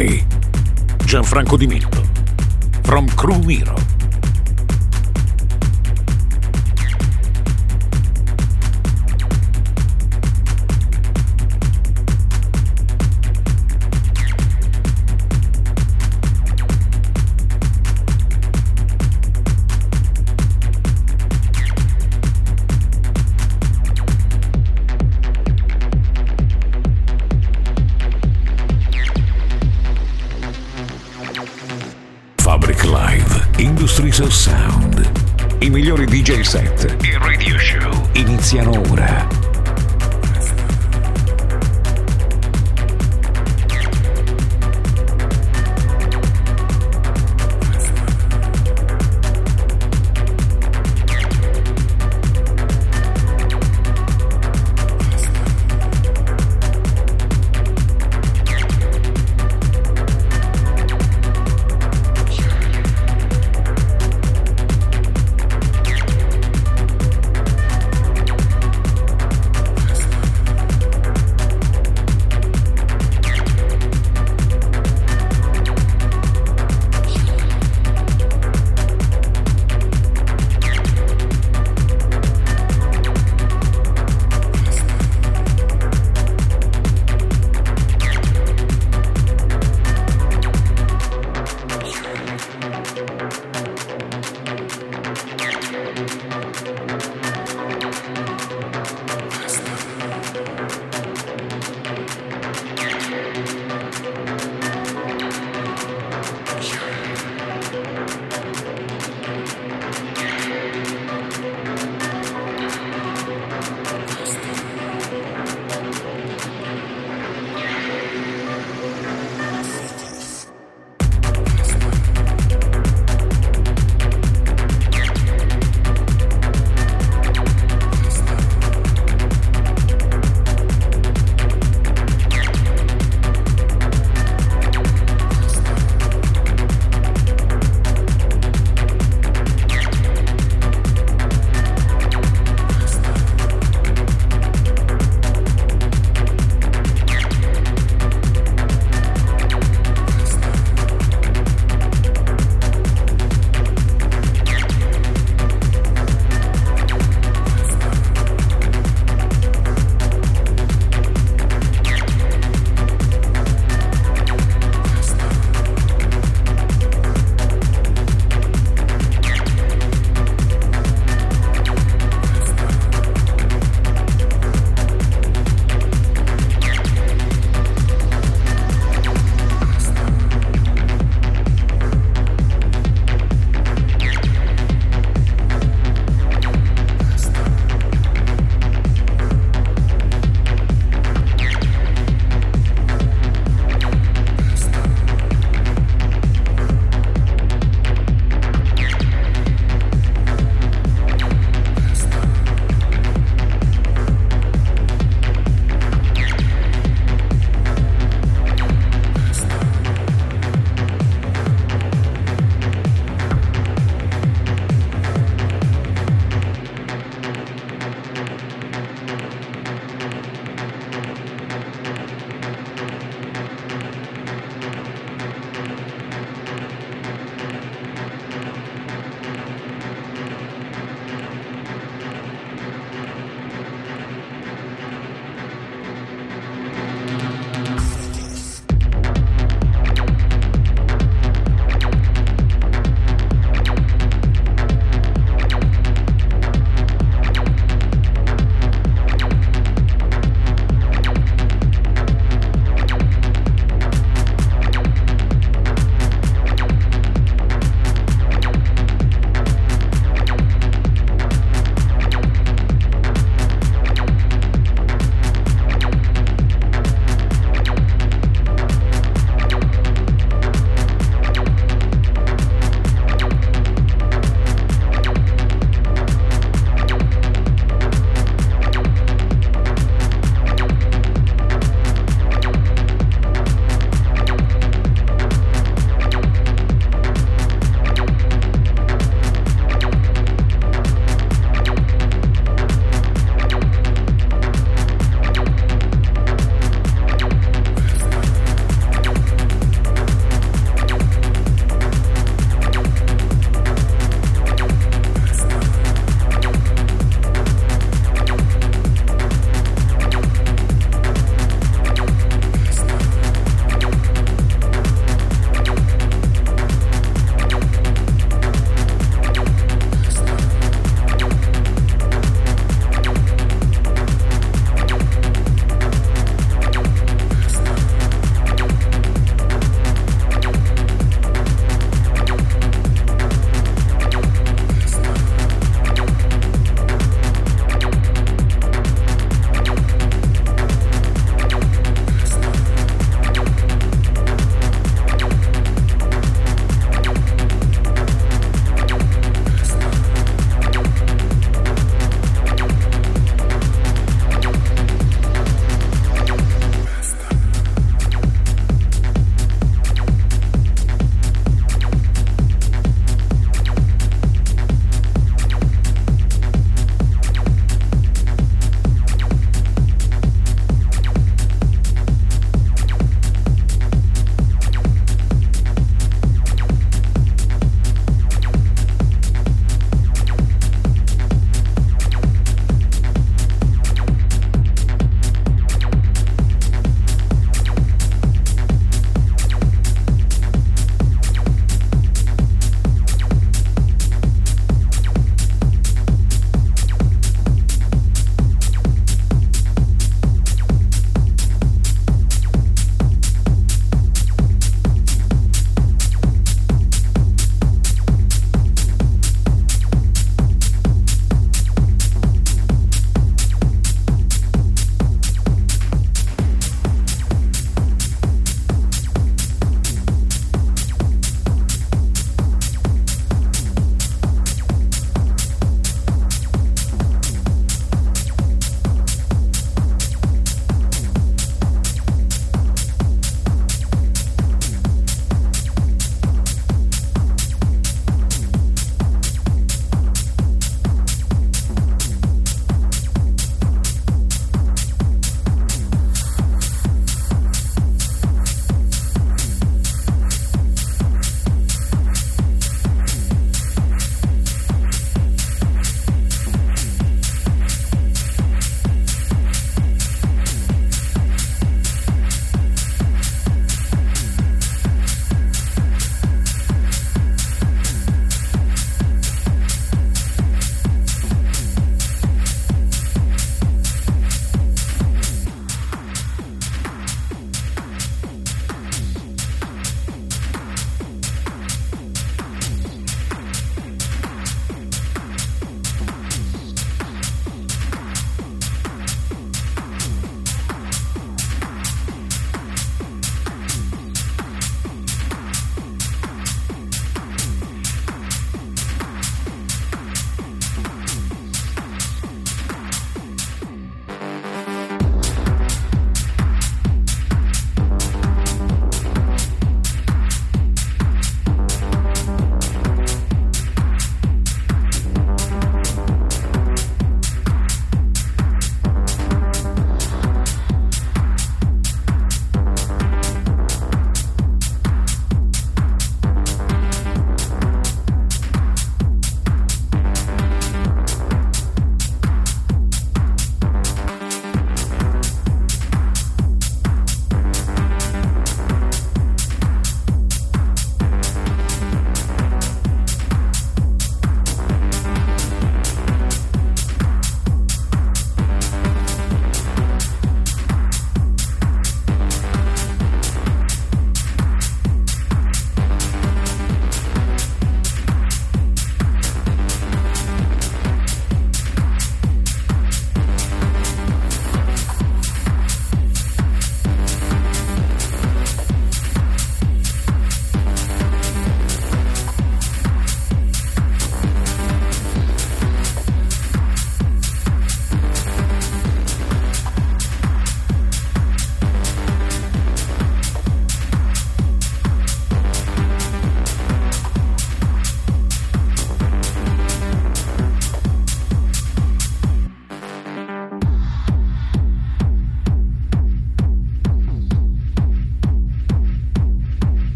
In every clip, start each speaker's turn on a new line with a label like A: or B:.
A: By Gianfranco Di Mitto. From Crew Miro. Set e radio show iniziano ora.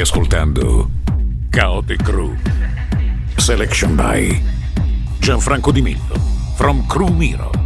A: Ascoltando Chaotic Crew. Selection by Gianfranco Di Millo. From Crew Miro.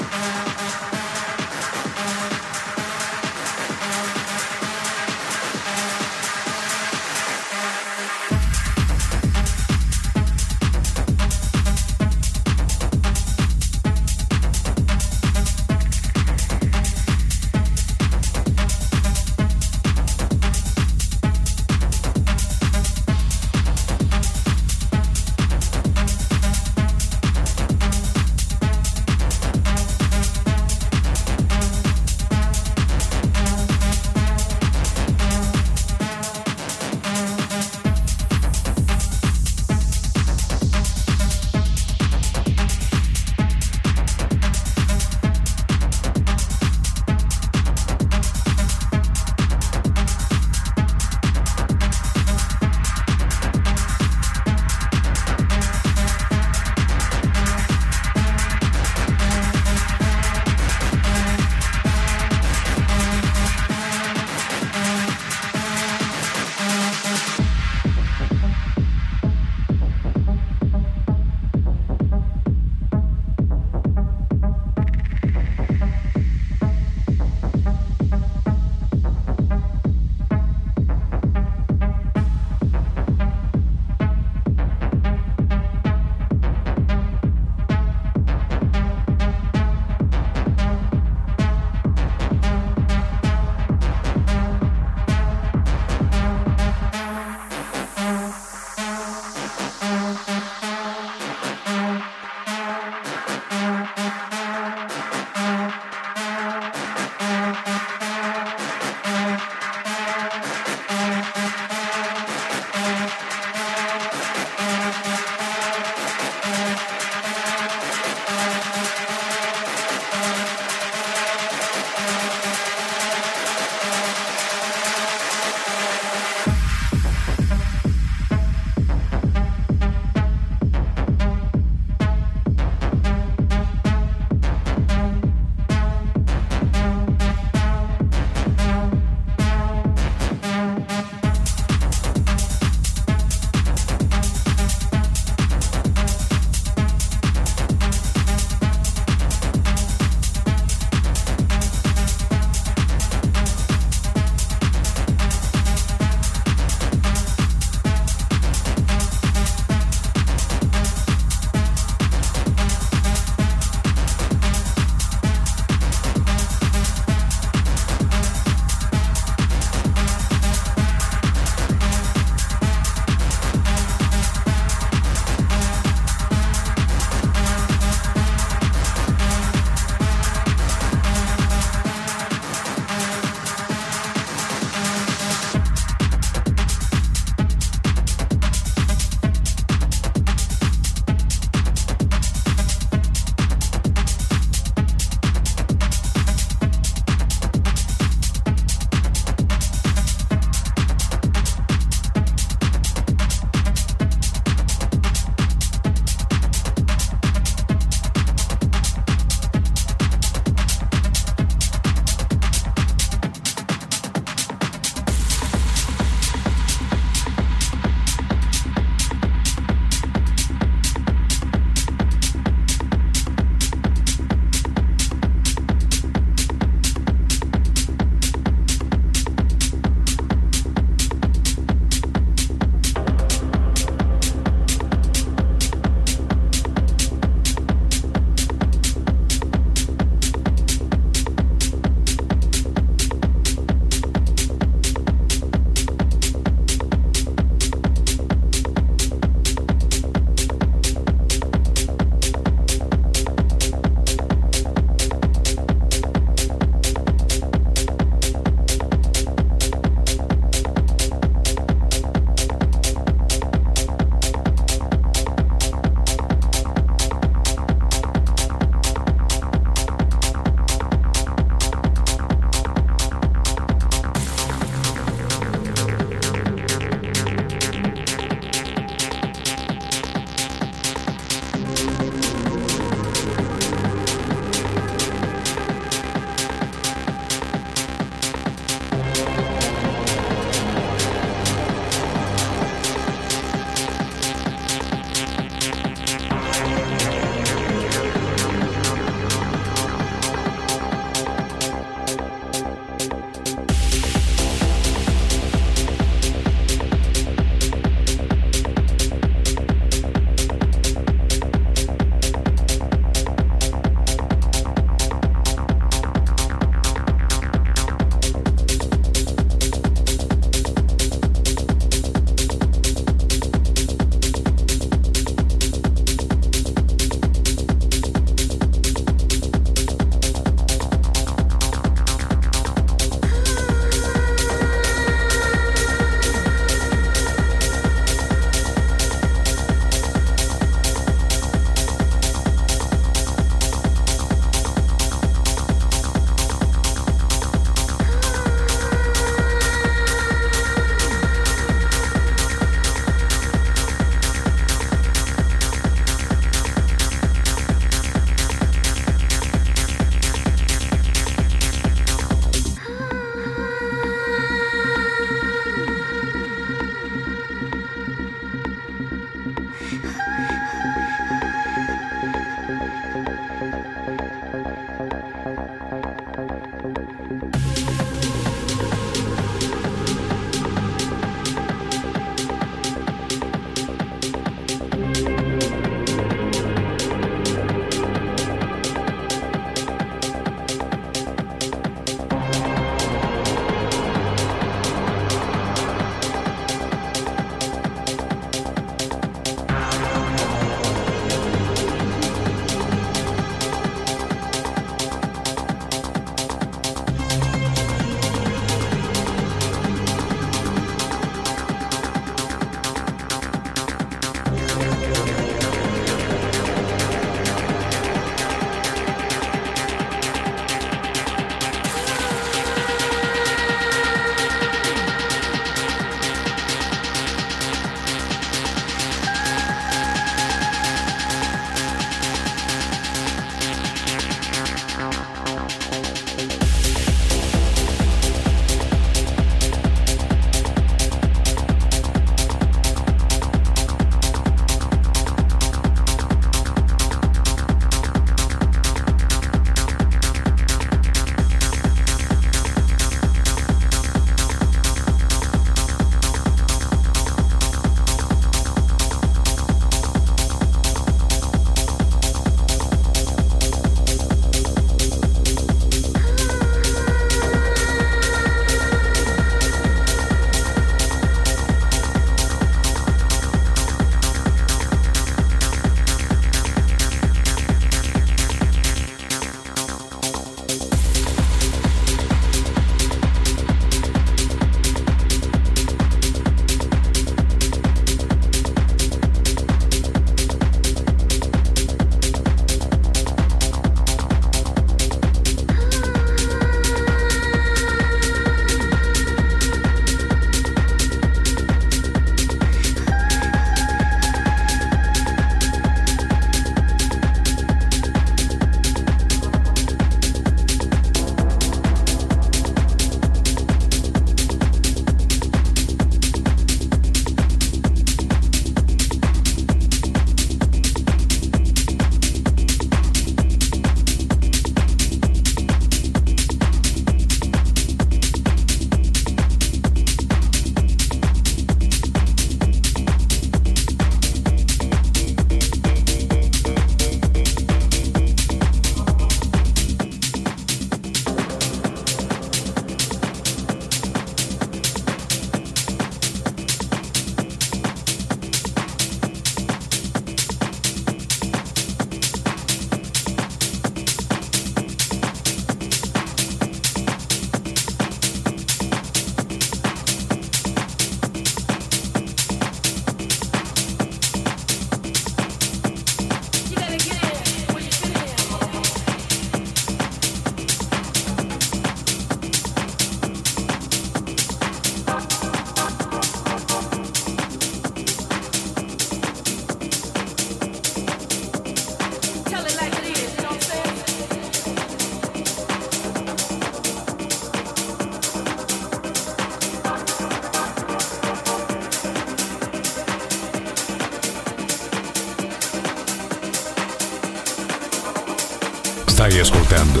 A: Stai ascoltando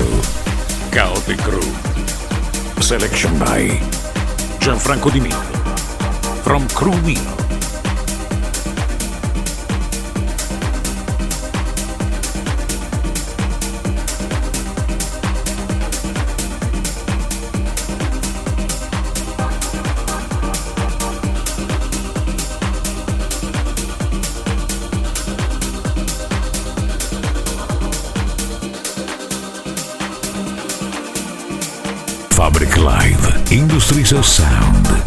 A: Chaotic Crew. Selection by Gianfranco Di Mino. From Crew Mino. Sound.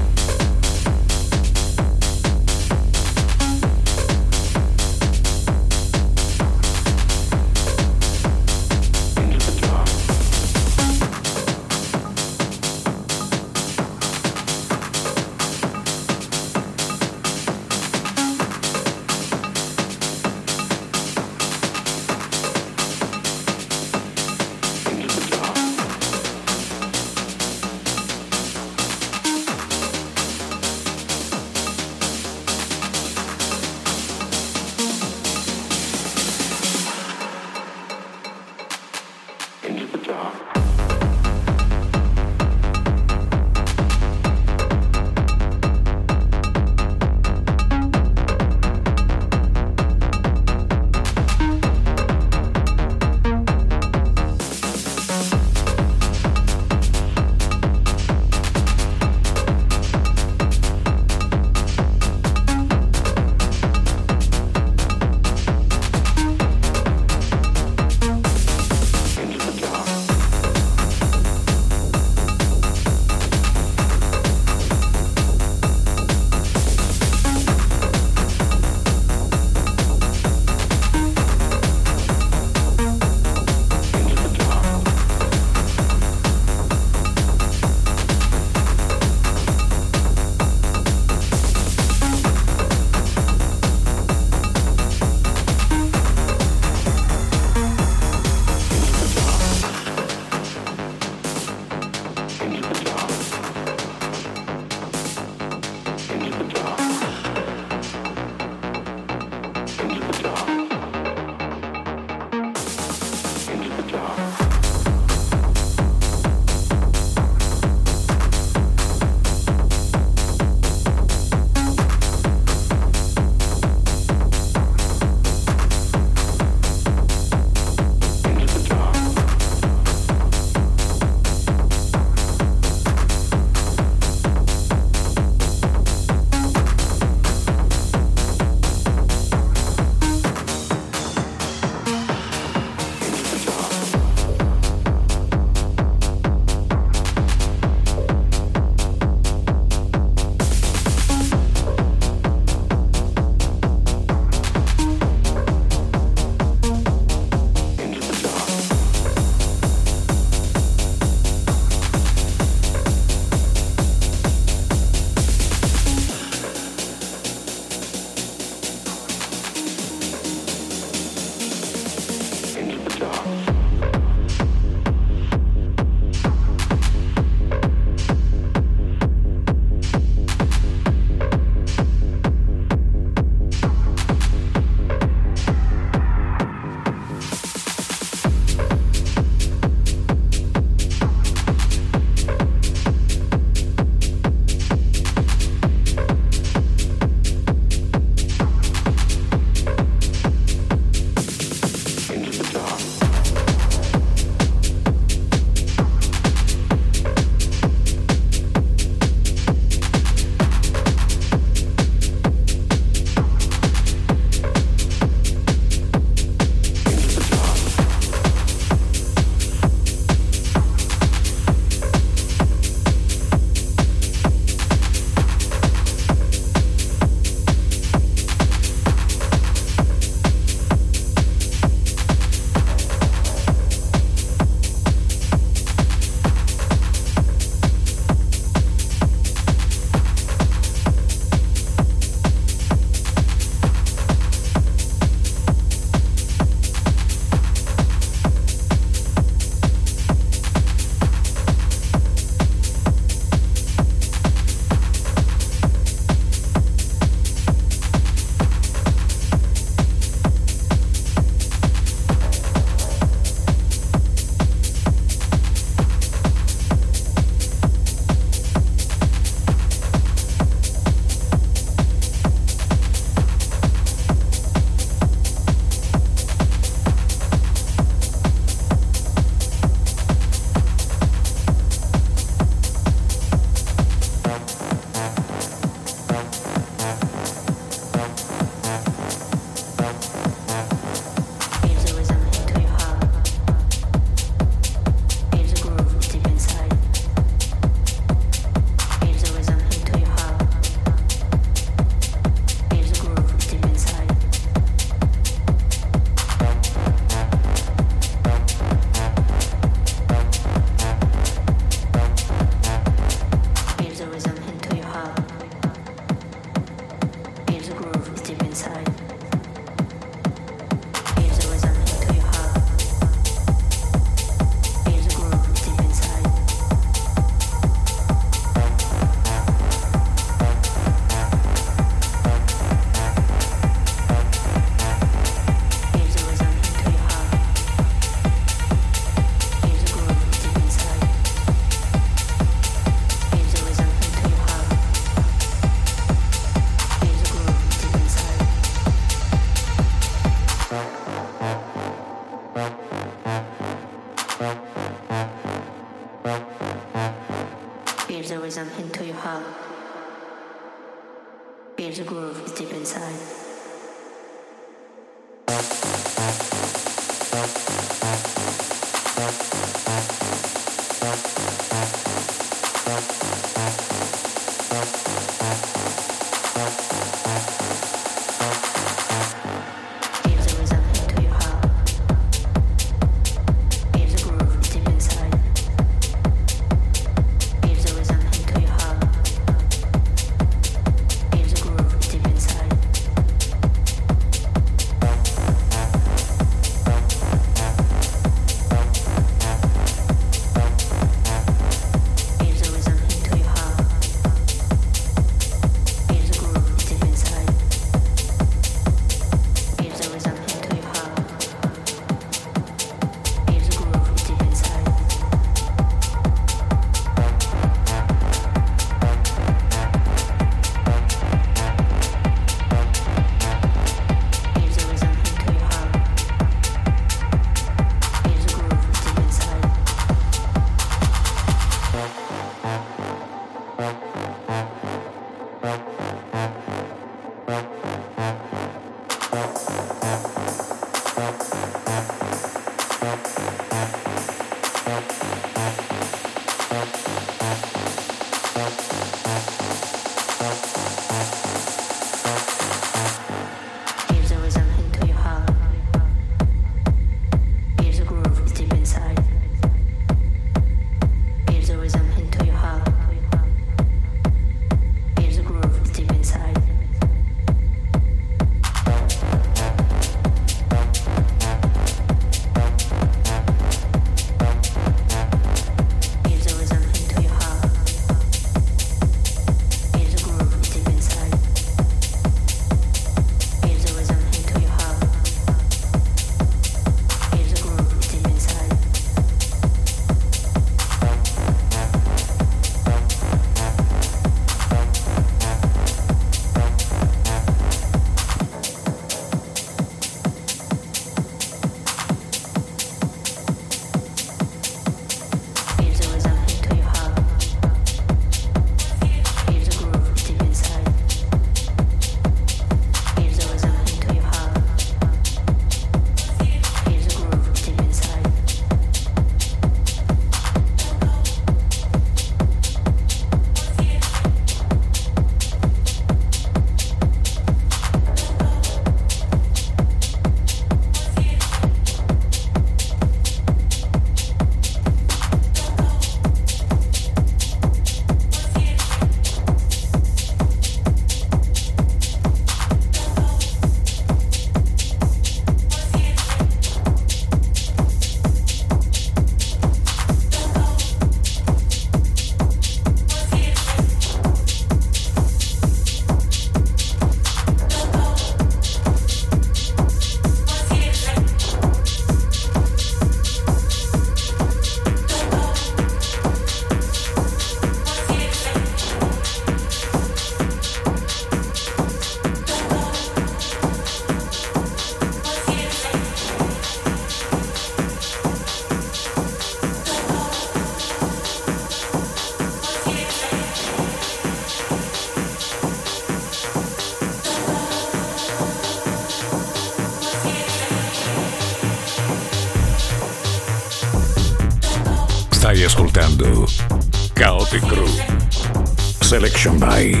A: Selection by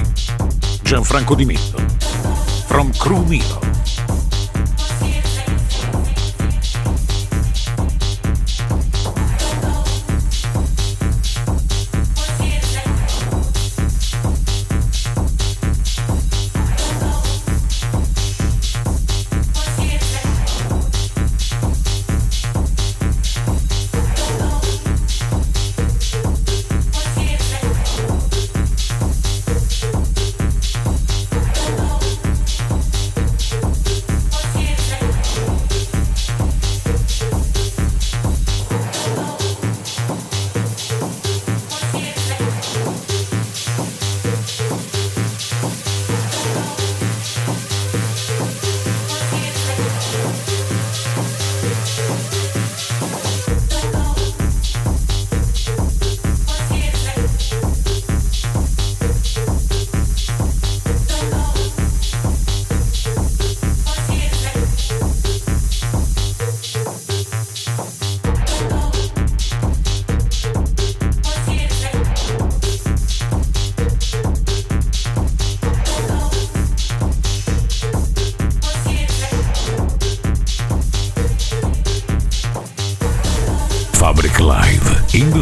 A: Gianfranco Di Milo. From Crew Milo.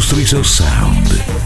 A: nostro Isor Sound.